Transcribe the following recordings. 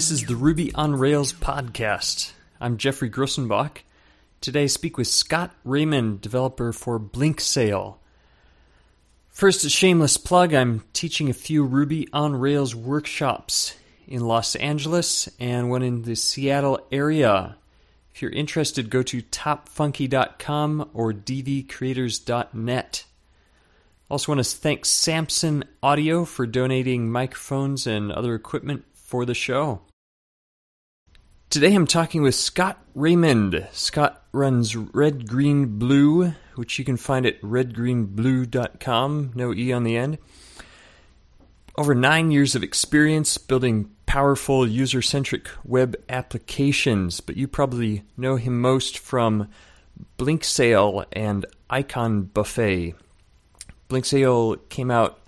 This is the Ruby on Rails podcast. I'm Geoffrey Grosenbach. Today I speak with Scott Raymond, developer for Blinksale. First, a shameless plug I'm teaching a few Ruby on Rails workshops in Los Angeles and one in the Seattle area. If you're interested, go to topfunky.com or dvcreators.net. Also, want to thank Samson Audio for donating microphones and other equipment for the show. Today I'm talking with Scott Raymond. Scott runs Red Green Blue, which you can find at redgreenblue.com, no E on the end. Over nine years of experience building powerful user centric web applications, but you probably know him most from Blinksale and Icon Buffet. Blinksale came out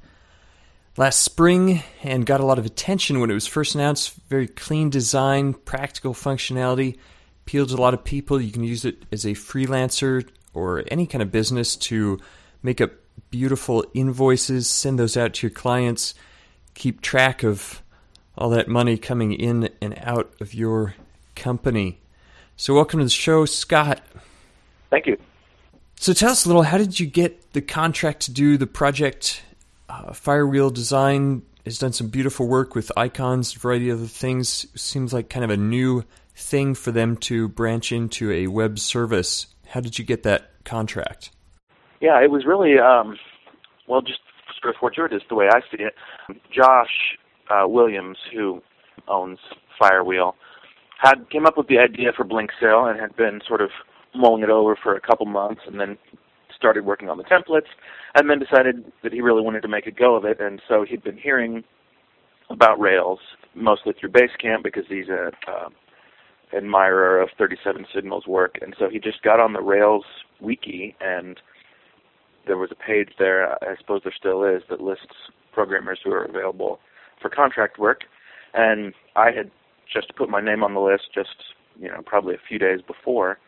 last spring and got a lot of attention when it was first announced. Very clean design, practical functionality, appealed to a lot of people. You can use it as a freelancer or any kind of business to make up beautiful invoices, send those out to your clients, keep track of all that money coming in and out of your company. So, welcome to the show, Scott. Thank you. So, tell us a little how did you get the contract to do the project uh, Firewheel Design has done some beautiful work with icons, a variety of other things. Seems like kind of a new thing for them to branch into a web service. How did you get that contract? Yeah, it was really, um, well, just sort of fortuitous the way I see it. Josh uh, Williams, who owns Firewheel, had came up with the idea for Blinksale and had been sort of mulling it over for a couple months, and then started working on the templates, and then decided that he really wanted to make a go of it. And so he'd been hearing about Rails mostly through Basecamp because he's a uh, admirer of 37 Signals work, and so he just got on the Rails wiki, and there was a page there. I suppose there still is that lists programmers who are available for contract work, and I had just put my name on the list just you know probably a few days before,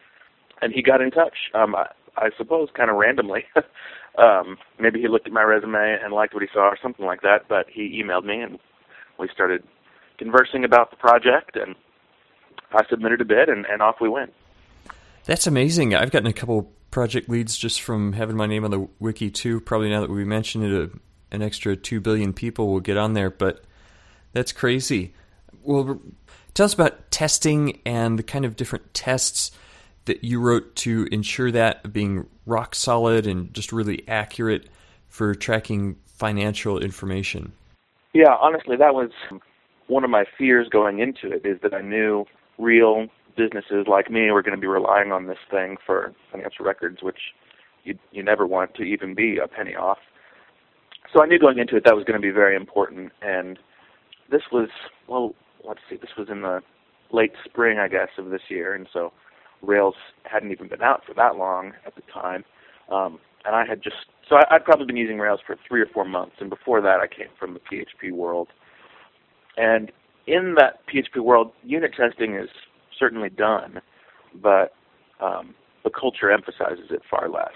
and he got in touch. Um, I suppose, kind of randomly. um, maybe he looked at my resume and liked what he saw, or something like that. But he emailed me, and we started conversing about the project, and I submitted a bid, and, and off we went. That's amazing. I've gotten a couple project leads just from having my name on the wiki too. Probably now that we mentioned it, a, an extra two billion people will get on there. But that's crazy. Well, tell us about testing and the kind of different tests that you wrote to ensure that being rock solid and just really accurate for tracking financial information? Yeah, honestly, that was one of my fears going into it is that I knew real businesses like me were going to be relying on this thing for financial records, which you you never want to even be a penny off. So I knew going into it that was going to be very important, and this was well, let's see, this was in the late spring, I guess, of this year, and so Rails hadn't even been out for that long at the time, um, and I had just so I, I'd probably been using Rails for three or four months, and before that I came from the PHP world, and in that PHP world, unit testing is certainly done, but um, the culture emphasizes it far less,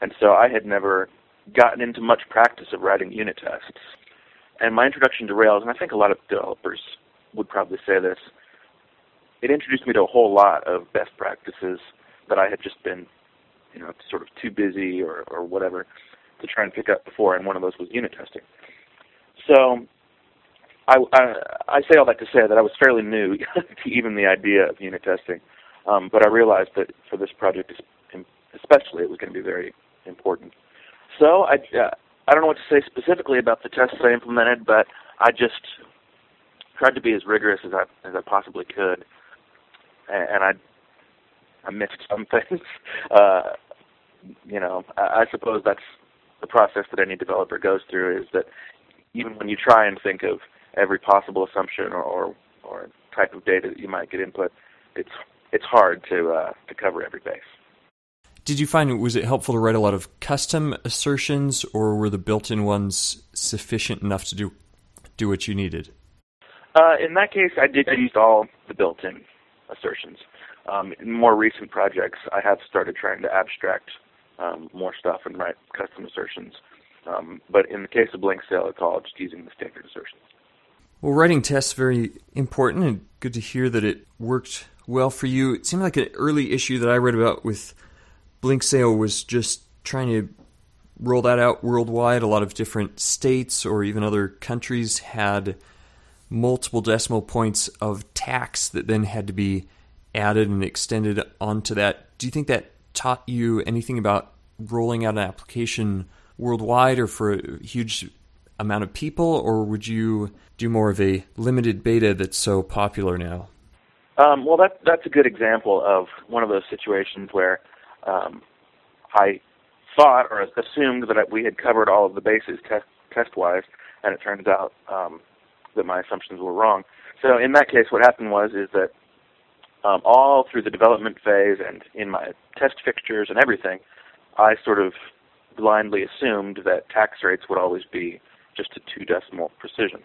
and so I had never gotten into much practice of writing unit tests. And my introduction to Rails, and I think a lot of developers would probably say this, it introduced me to a whole lot of best practices that I had just been, you know, sort of too busy or, or whatever to try and pick up before, and one of those was unit testing. So I, I, I say all that to say that I was fairly new to even the idea of unit testing, um, but I realized that for this project especially, it was going to be very important. So I, uh, I don't know what to say specifically about the tests I implemented, but I just tried to be as rigorous as I as I possibly could and I I missed some things. Uh, you know, I, I suppose that's the process that any developer goes through. Is that even when you try and think of every possible assumption or or, or type of data that you might get input, it's it's hard to uh, to cover every base. Did you find was it helpful to write a lot of custom assertions, or were the built-in ones sufficient enough to do do what you needed? Uh, in that case, I did use all the built-in assertions. Um, in more recent projects, I have started trying to abstract um, more stuff and write custom assertions. Um, but in the case of Blinksale, it's all just using the standard assertions. Well, writing tests very important, and good to hear that it worked well for you. It seemed like an early issue that I read about with Blinksale was just trying to roll that out worldwide. A lot of different states or even other countries had multiple decimal points of tax that then had to be added and extended onto that. Do you think that taught you anything about rolling out an application worldwide or for a huge amount of people, or would you do more of a limited beta that's so popular now? Um, well, that, that's a good example of one of those situations where um, I thought or assumed that we had covered all of the bases test, test-wise, and it turns out um, that my assumptions were wrong. So in that case, what happened was is that um, all through the development phase and in my test fixtures and everything, I sort of blindly assumed that tax rates would always be just a two decimal precision.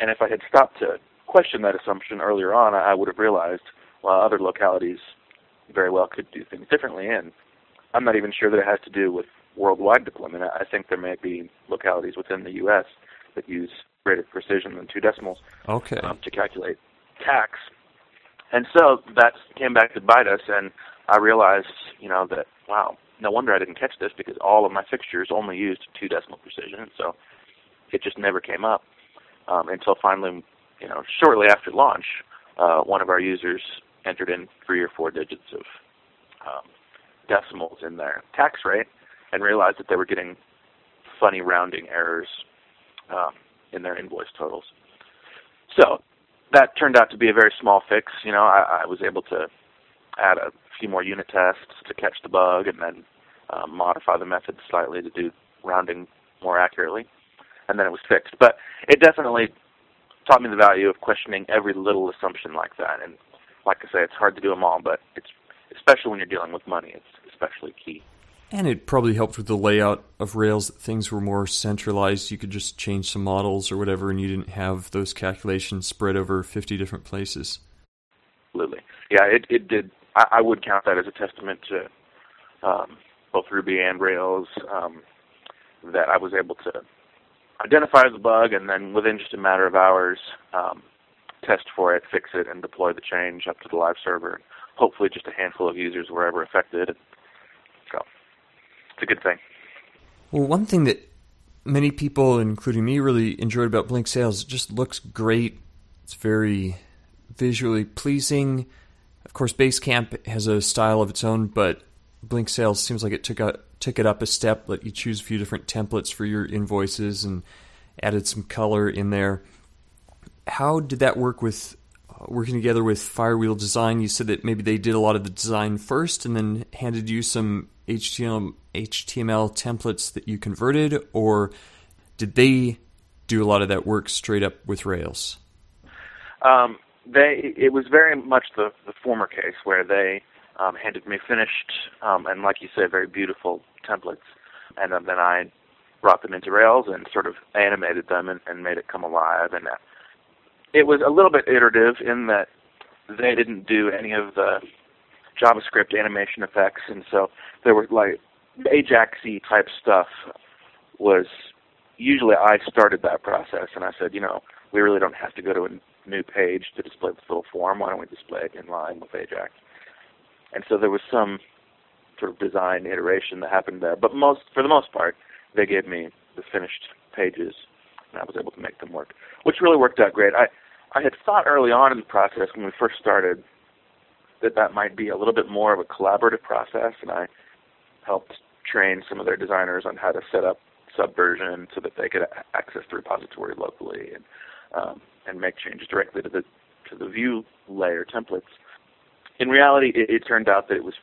And if I had stopped to question that assumption earlier on, I would have realized, well, other localities very well could do things differently. And I'm not even sure that it has to do with worldwide deployment. I think there may be localities within the U.S. that use greater precision than two decimals okay. um, to calculate tax. And so that came back to bite us, and I realized, you know, that wow, no wonder I didn't catch this because all of my fixtures only used two decimal precision. So it just never came up um, until finally, you know, shortly after launch, uh, one of our users entered in three or four digits of um, decimals in their tax rate and realized that they were getting funny rounding errors um, in their invoice totals. So that turned out to be a very small fix. You know, I, I was able to add a few more unit tests to catch the bug and then um, modify the method slightly to do rounding more accurately and then it was fixed. But it definitely taught me the value of questioning every little assumption like that. And like I say, it's hard to do them all, but it's especially when you're dealing with money, it's especially key. And it probably helped with the layout of Rails things were more centralized. You could just change some models or whatever, and you didn't have those calculations spread over 50 different places. Absolutely. Yeah, it, it did. I, I would count that as a testament to um, both Ruby and Rails um, that I was able to identify the bug, and then within just a matter of hours, um, test for it, fix it, and deploy the change up to the live server. Hopefully, just a handful of users were ever affected. It's a good thing. Well, one thing that many people, including me, really enjoyed about Blinksale's, it just looks great. It's very visually pleasing. Of course, Basecamp has a style of its own, but Blinksale's seems like it took a took it up a step, let you choose a few different templates for your invoices and added some color in there. How did that work with uh, working together with Firewheel Design? You said that maybe they did a lot of the design first and then handed you some HTML, HTML templates that you converted, or did they do a lot of that work straight up with Rails? Um, they it was very much the, the former case where they um, handed me finished um, and, like you said, very beautiful templates, and um, then I brought them into Rails and sort of animated them and, and made it come alive. And uh, it was a little bit iterative in that they didn't do any of the JavaScript animation effects, and so there were like Ajaxy type stuff was usually I started that process and I said, you know, we really don't have to go to a new page to display this little form. Why don't we display it in line with Ajax? and so there was some sort of design iteration that happened there. But most, for the most part, they gave me the finished pages, and I was able to make them work, which really worked out great. I I had thought early on in the process when we first started that that might be a little bit more of a collaborative process, and I helped train some of their designers on how to set up Subversion so that they could access the repository locally and um, and make changes directly to the to the view layer templates in reality, it, it turned out that it was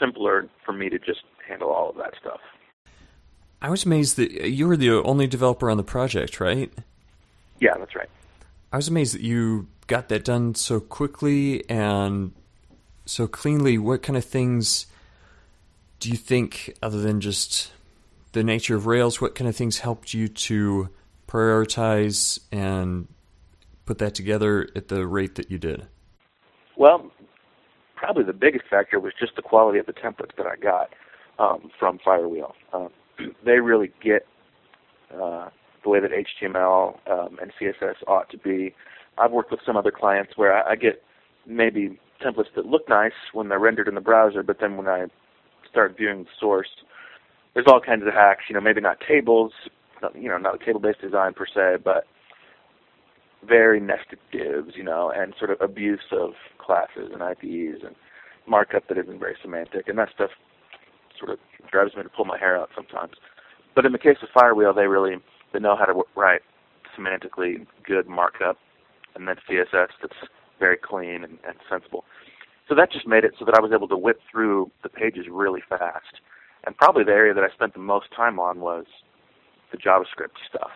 simpler for me to just handle all of that stuff. I was amazed that you were the only developer on the project, right? Yeah, that's right. I was amazed that you got that done so quickly and so cleanly. What kind of things do you think, other than just the nature of Rails, what kind of things helped you to prioritize and put that together at the rate that you did? Well, probably the biggest factor was just the quality of the templates that I got um, from Firewheel. Um, they really get uh, the way that HTML um, and CSS ought to be. I've worked with some other clients where I, I get maybe templates that look nice when they're rendered in the browser, but then when I start viewing the source, there's all kinds of hacks. You know, maybe not tables, not, you know, not table-based design per se, but very nested divs, you know, and sort of abuse of classes and IDs and markup that isn't very semantic, and that stuff sort of drives me to pull my hair out sometimes. But in the case of Firewheel, they really they know how to write semantically good markup, and then CSS that's very clean and, and sensible. So that just made it so that I was able to whip through the pages really fast. And probably the area that I spent the most time on was the JavaScript stuff.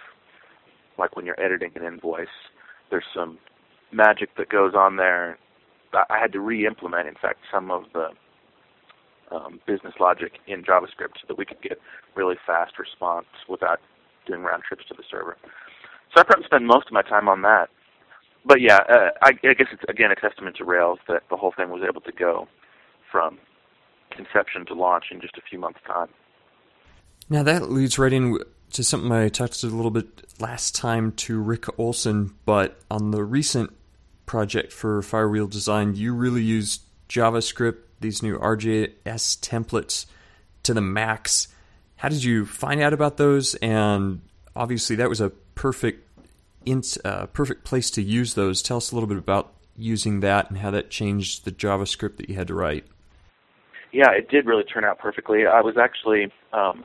Like when you're editing an invoice, there's some magic that goes on there. I had to re-implement, in fact, some of the um, business logic in JavaScript so that we could get really fast response without doing round trips to the server. So I probably spend most of my time on that. But yeah, uh, I, I guess it's again a testament to Rails that the whole thing was able to go from conception to launch in just a few months' time. Now that leads right in to something I touched a little bit last time to Rick Olson, but on the recent project for Firewheel Design, you really used JavaScript, these new RJS templates to the max. How did you find out about those? And obviously, that was a perfect, uh, perfect place to use those. Tell us a little bit about using that and how that changed the JavaScript that you had to write. Yeah, it did really turn out perfectly. I was actually um,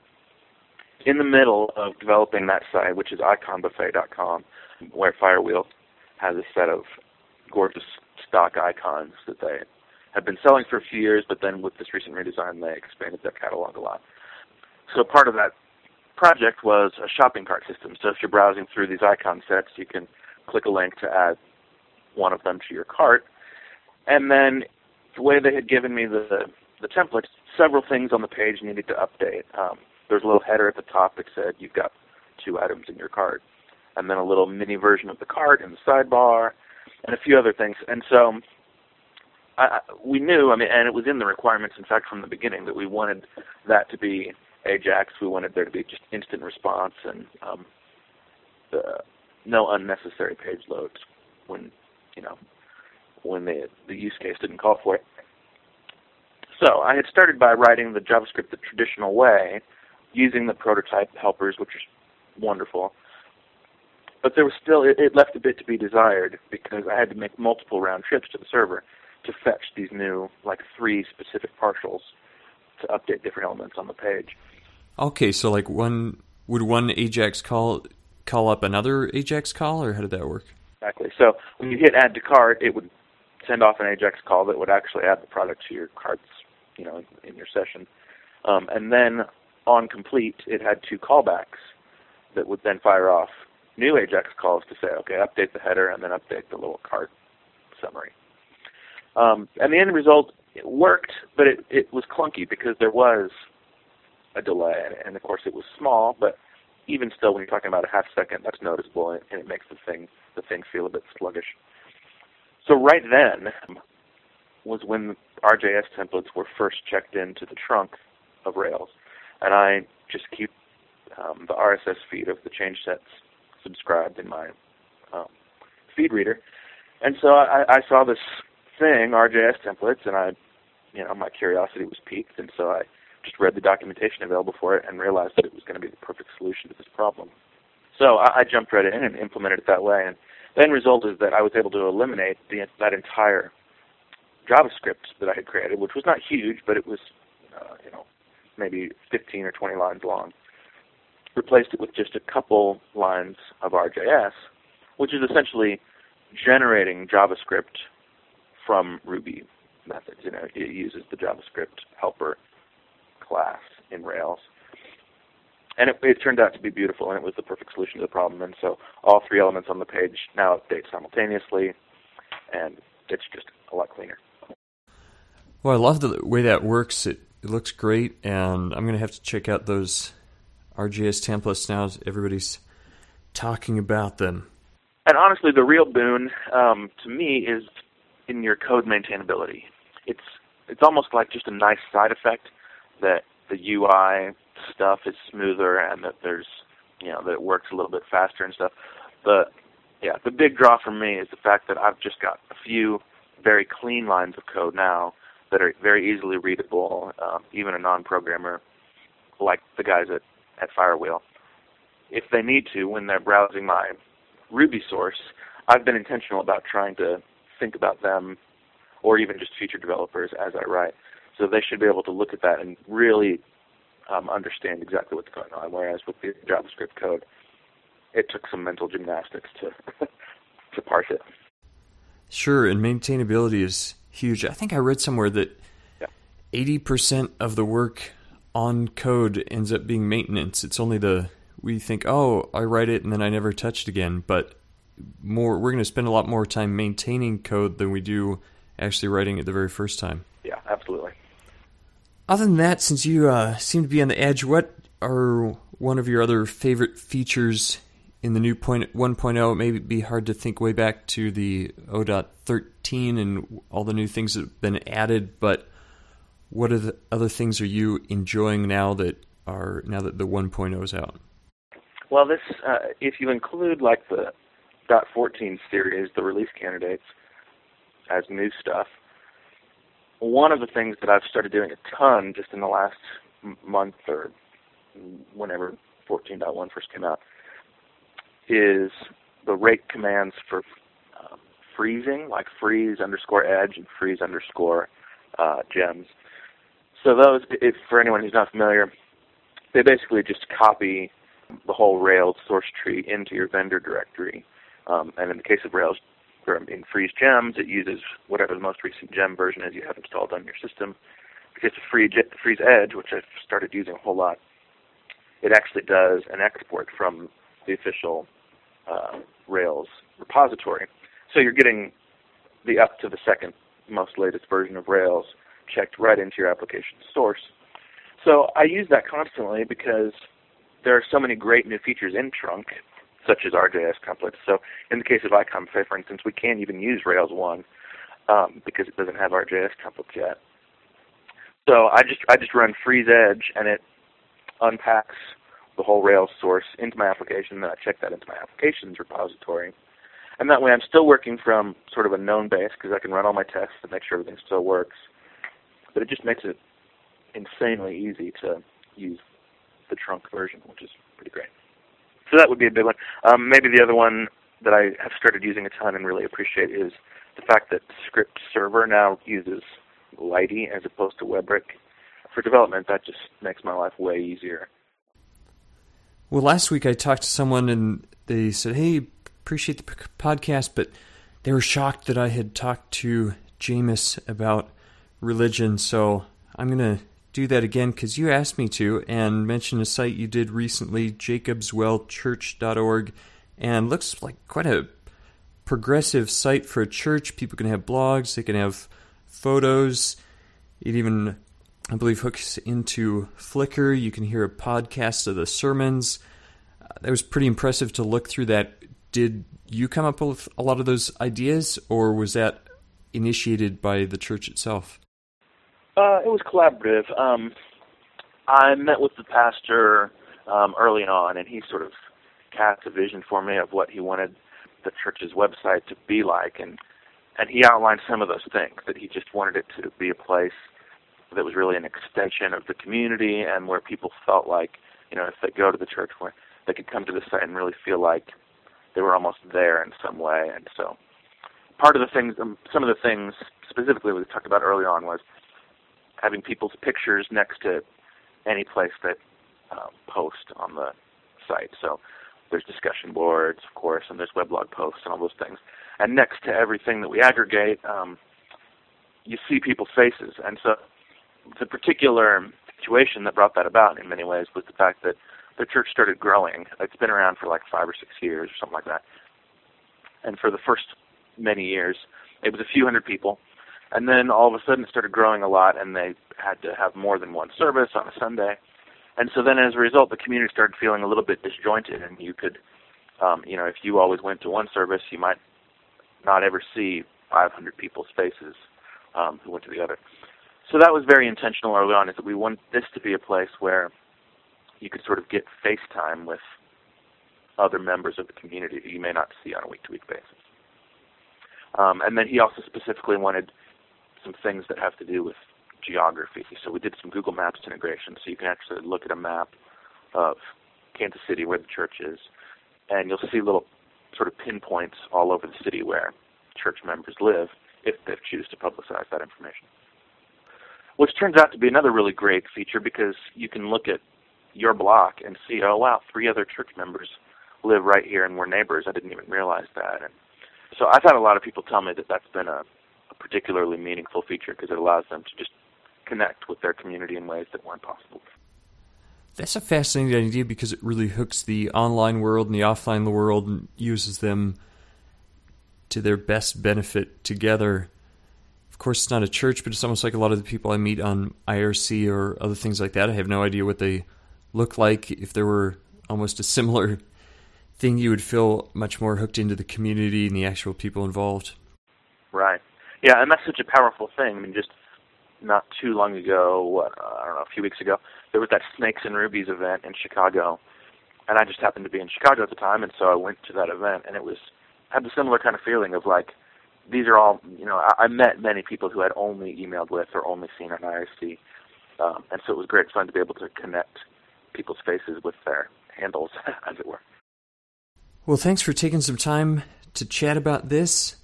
in the middle of developing that site, which is iconbuffet.com, where Firewheel has a set of gorgeous stock icons that they have been selling for a few years, but then with this recent redesign, they expanded their catalog a lot. So part of that project was a shopping cart system. So if you're browsing through these icon sets, you can click a link to add one of them to your cart. And then the way they had given me the the templates, several things on the page needed to update. Um, there's a little header at the top that said you've got two items in your cart, and then a little mini version of the cart in the sidebar, and a few other things. And so I, we knew, I mean, and it was in the requirements, in fact, from the beginning, that we wanted that to be Ajax. We wanted there to be just instant response and um, the, no unnecessary page loads when you know when the the use case didn't call for it. So I had started by writing the JavaScript the traditional way, using the prototype helpers, which is wonderful. But there was still it, it left a bit to be desired because I had to make multiple round trips to the server to fetch these new like three specific partials to update different elements on the page. Okay, so like one would one Ajax call call up another Ajax call, or how did that work? Exactly. So when you hit add to cart, it would send off an Ajax call that would actually add the product to your carts, you know, in, in your session. Um, and then on complete, it had two callbacks that would then fire off new Ajax calls to say, okay, update the header and then update the little cart summary. Um, and the end result it worked, but it, it was clunky because there was a delay, and of course it was small, but even still, when you're talking about a half second, that's noticeable, and, it makes the thing the thing feel a bit sluggish. So right then was when RJS templates were first checked into the trunk of Rails, and I just keep um, the RSS feed of the change sets subscribed in my um, feed reader, and so I, I saw this thing, RJS templates, and I, you know, my curiosity was piqued, and so I just read the documentation available for it and realized that it was going to be the perfect solution to this problem. So I, I jumped right in and implemented it that way, and the end result is that I was able to eliminate the, that entire JavaScript that I had created, which was not huge, but it was, uh, you know, maybe 15 or 20 lines long. Replaced it with just a couple lines of RJS, which is essentially generating JavaScript from Ruby methods. You know, it uses the JavaScript helper class in Rails. And it, it turned out to be beautiful, and it was the perfect solution to the problem. And so all three elements on the page now update simultaneously, and it's just a lot cleaner. Well, I love the way that works. It, it looks great, and I'm going to have to check out those RJS templates now. Everybody's talking about them. And honestly, the real boon um, to me is in your code maintainability. It's it's almost like just a nice side effect that the UI stuff is smoother and that there's you know that it works a little bit faster and stuff. But yeah, the big draw for me is the fact that I've just got a few very clean lines of code now that are very easily readable, um, even a non-programmer like the guys at at Firewheel. If they need to, when they're browsing my Ruby source, I've been intentional about trying to think about them, or even just future developers as I write. So they should be able to look at that and really um, understand exactly what's going on. Whereas with the JavaScript code, it took some mental gymnastics to to parse it. Sure, and maintainability is huge. I think I read somewhere that eighty percent of the work on code ends up being maintenance. It's only the we think, oh, I write it and then I never touch it again. But more, we're going to spend a lot more time maintaining code than we do actually writing it the very first time. Yeah, absolutely. Other than that, since you uh, seem to be on the edge, what are one of your other favorite features in the new point 1.0? It may be hard to think way back to the 0.13 and all the new things that have been added, but what are the other things are you enjoying now that are now that the 1.0 is out? Well, this uh, if you include like the .14 series, the release candidates, as new stuff, one of the things that I've started doing a ton just in the last month or whenever 14.1 first came out is the rake commands for um, freezing, like freeze underscore edge and freeze underscore uh, gems. So those, if for anyone who's not familiar, they basically just copy the whole Rails source tree into your vendor directory. Um, and in the case of Rails, in Freeze Gems, it uses whatever the most recent gem version is you have installed on your system. Because of Freeze, Freeze Edge, which I've started using a whole lot, it actually does an export from the official uh, Rails repository. So you're getting the up to the second most latest version of Rails checked right into your application source. So I use that constantly because there are so many great new features in Trunk such as RJS templates. So in the case of Icon Buffet, for instance, we can't even use Rails 1 um, because it doesn't have RJS templates yet. So I just I just run freeze edge and it unpacks the whole Rails source into my application. and Then I check that into my applications repository, and that way I'm still working from sort of a known base because I can run all my tests and make sure everything still works. But it just makes it insanely easy to use the trunk version, which is pretty great. So that would be a big one. Um, maybe the other one that I have started using a ton and really appreciate is the fact that Script Server now uses Lite as opposed to Webrick. For development, that just makes my life way easier. Well, last week I talked to someone and they said, "Hey, appreciate the podcast," but they were shocked that I had talked to Jamis about religion. So I'm gonna do that again because you asked me to and mention a site you did recently, jacobswellchurch.org, and looks like quite a progressive site for a church. People can have blogs, they can have photos. It even, I believe, hooks into Flickr. You can hear a podcast of the sermons. That was pretty impressive to look through that. Did you come up with a lot of those ideas, or was that initiated by the church itself? Uh, it was collaborative. Um, I met with the pastor um, early on, and he sort of cast a vision for me of what he wanted the church's website to be like, and and he outlined some of those things that he just wanted it to be a place that was really an extension of the community and where people felt like, you know, if they go to the church, where they could come to the site and really feel like they were almost there in some way. And so, part of the things, um, some of the things specifically we talked about early on was having people's pictures next to any place that um, post on the site. So there's discussion boards, of course, and there's weblog posts and all those things. And next to everything that we aggregate, um, you see people's faces. And so the particular situation that brought that about in many ways was the fact that the church started growing. It's been around for like five or six years or something like that. And for the first many years, it was a few hundred people and then all of a sudden it started growing a lot, and they had to have more than one service on a Sunday. And so then as a result, the community started feeling a little bit disjointed, and you could, um, you know, if you always went to one service, you might not ever see 500 people's faces um, who went to the other. So that was very intentional early on, is that we want this to be a place where you could sort of get face time with other members of the community that you may not see on a week-to-week basis. Um, and then he also specifically wanted some things that have to do with geography. So we did some Google Maps integration, so you can actually look at a map of Kansas City where the church is, and you'll see little sort of pinpoints all over the city where church members live if they choose to publicize that information. Which turns out to be another really great feature because you can look at your block and see, oh wow, three other church members live right here and we're neighbors. I didn't even realize that. And so I've had a lot of people tell me that that's been a, a particularly meaningful feature because it allows them to just connect with their community in ways that weren't possible. That's a fascinating idea because it really hooks the online world and the offline world and uses them to their best benefit together. Of course, it's not a church, but it's almost like a lot of the people I meet on IRC or other things like that. I have no idea what they look like. If there were almost a similar thing, you would feel much more hooked into the community and the actual people involved. Right. Yeah, and that's such a powerful thing. I mean, just not too long ago, uh, I don't know, a few weeks ago, there was that Snakes and Rubies event in Chicago, and I just happened to be in Chicago at the time, and so I went to that event, and it was had the similar kind of feeling of like these are all you know I, I met many people who had only emailed with or only seen on IRC, um, and so it was great fun to be able to connect people's faces with their handles, as it were. Well, thanks for taking some time to chat about this.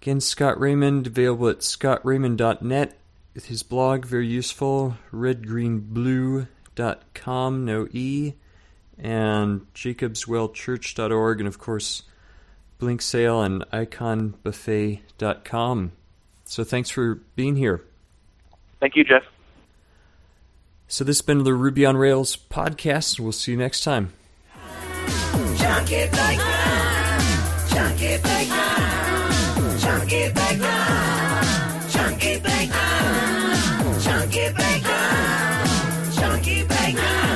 Again, Scott Raymond, available at scottraymond.net. His blog, very useful, redgreenblue.com, no E, and jacobswellchurch.org, and of course, Blinksale and iconbuffet.com. So thanks for being here. Thank you, Jeff. So this has been the Ruby on Rails podcast. We'll see you next time. Chunky Bacon. Chunky Bacon. Chunky Bacon. Chunky Bacon.